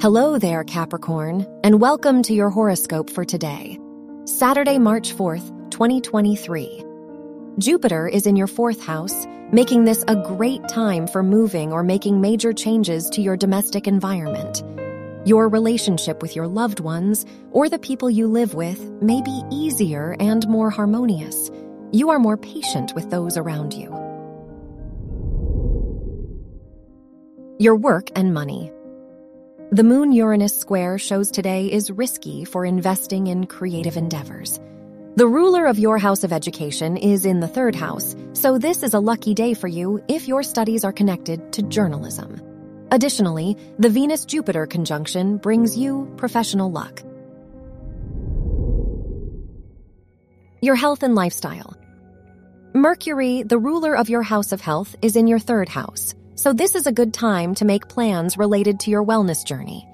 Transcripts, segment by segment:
Hello there, Capricorn, and welcome to your horoscope for today, Saturday, March 4th, 2023. Jupiter is in your fourth house, making this a great time for moving or making major changes to your domestic environment. Your relationship with your loved ones or the people you live with may be easier and more harmonious. You are more patient with those around you. Your work and money. The Moon Uranus square shows today is risky for investing in creative endeavors. The ruler of your house of education is in the third house, so this is a lucky day for you if your studies are connected to journalism. Additionally, the Venus Jupiter conjunction brings you professional luck. Your health and lifestyle. Mercury, the ruler of your house of health, is in your third house so this is a good time to make plans related to your wellness journey.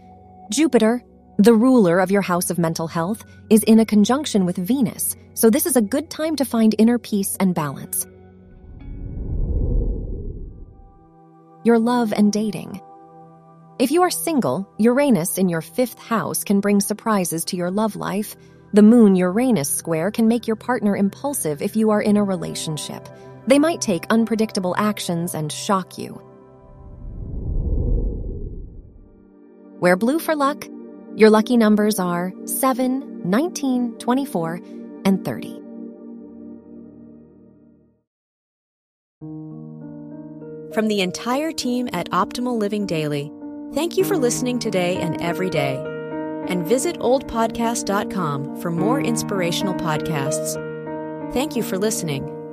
Jupiter, the ruler of your house of mental health, is in a conjunction with Venus, so this is a good time to find inner peace and balance. Your love and dating. If you are single, Uranus in your fifth house can bring surprises to your love life. The moon Uranus square can make your partner impulsive if you are in a relationship. They might take unpredictable actions and shock you. Wear blue for luck. Your lucky numbers are 7, 19, 24, and 30. From the entire team at Optimal Living Daily, thank you for listening today and every day. And visit oldpodcast.com for more inspirational podcasts. Thank you for listening.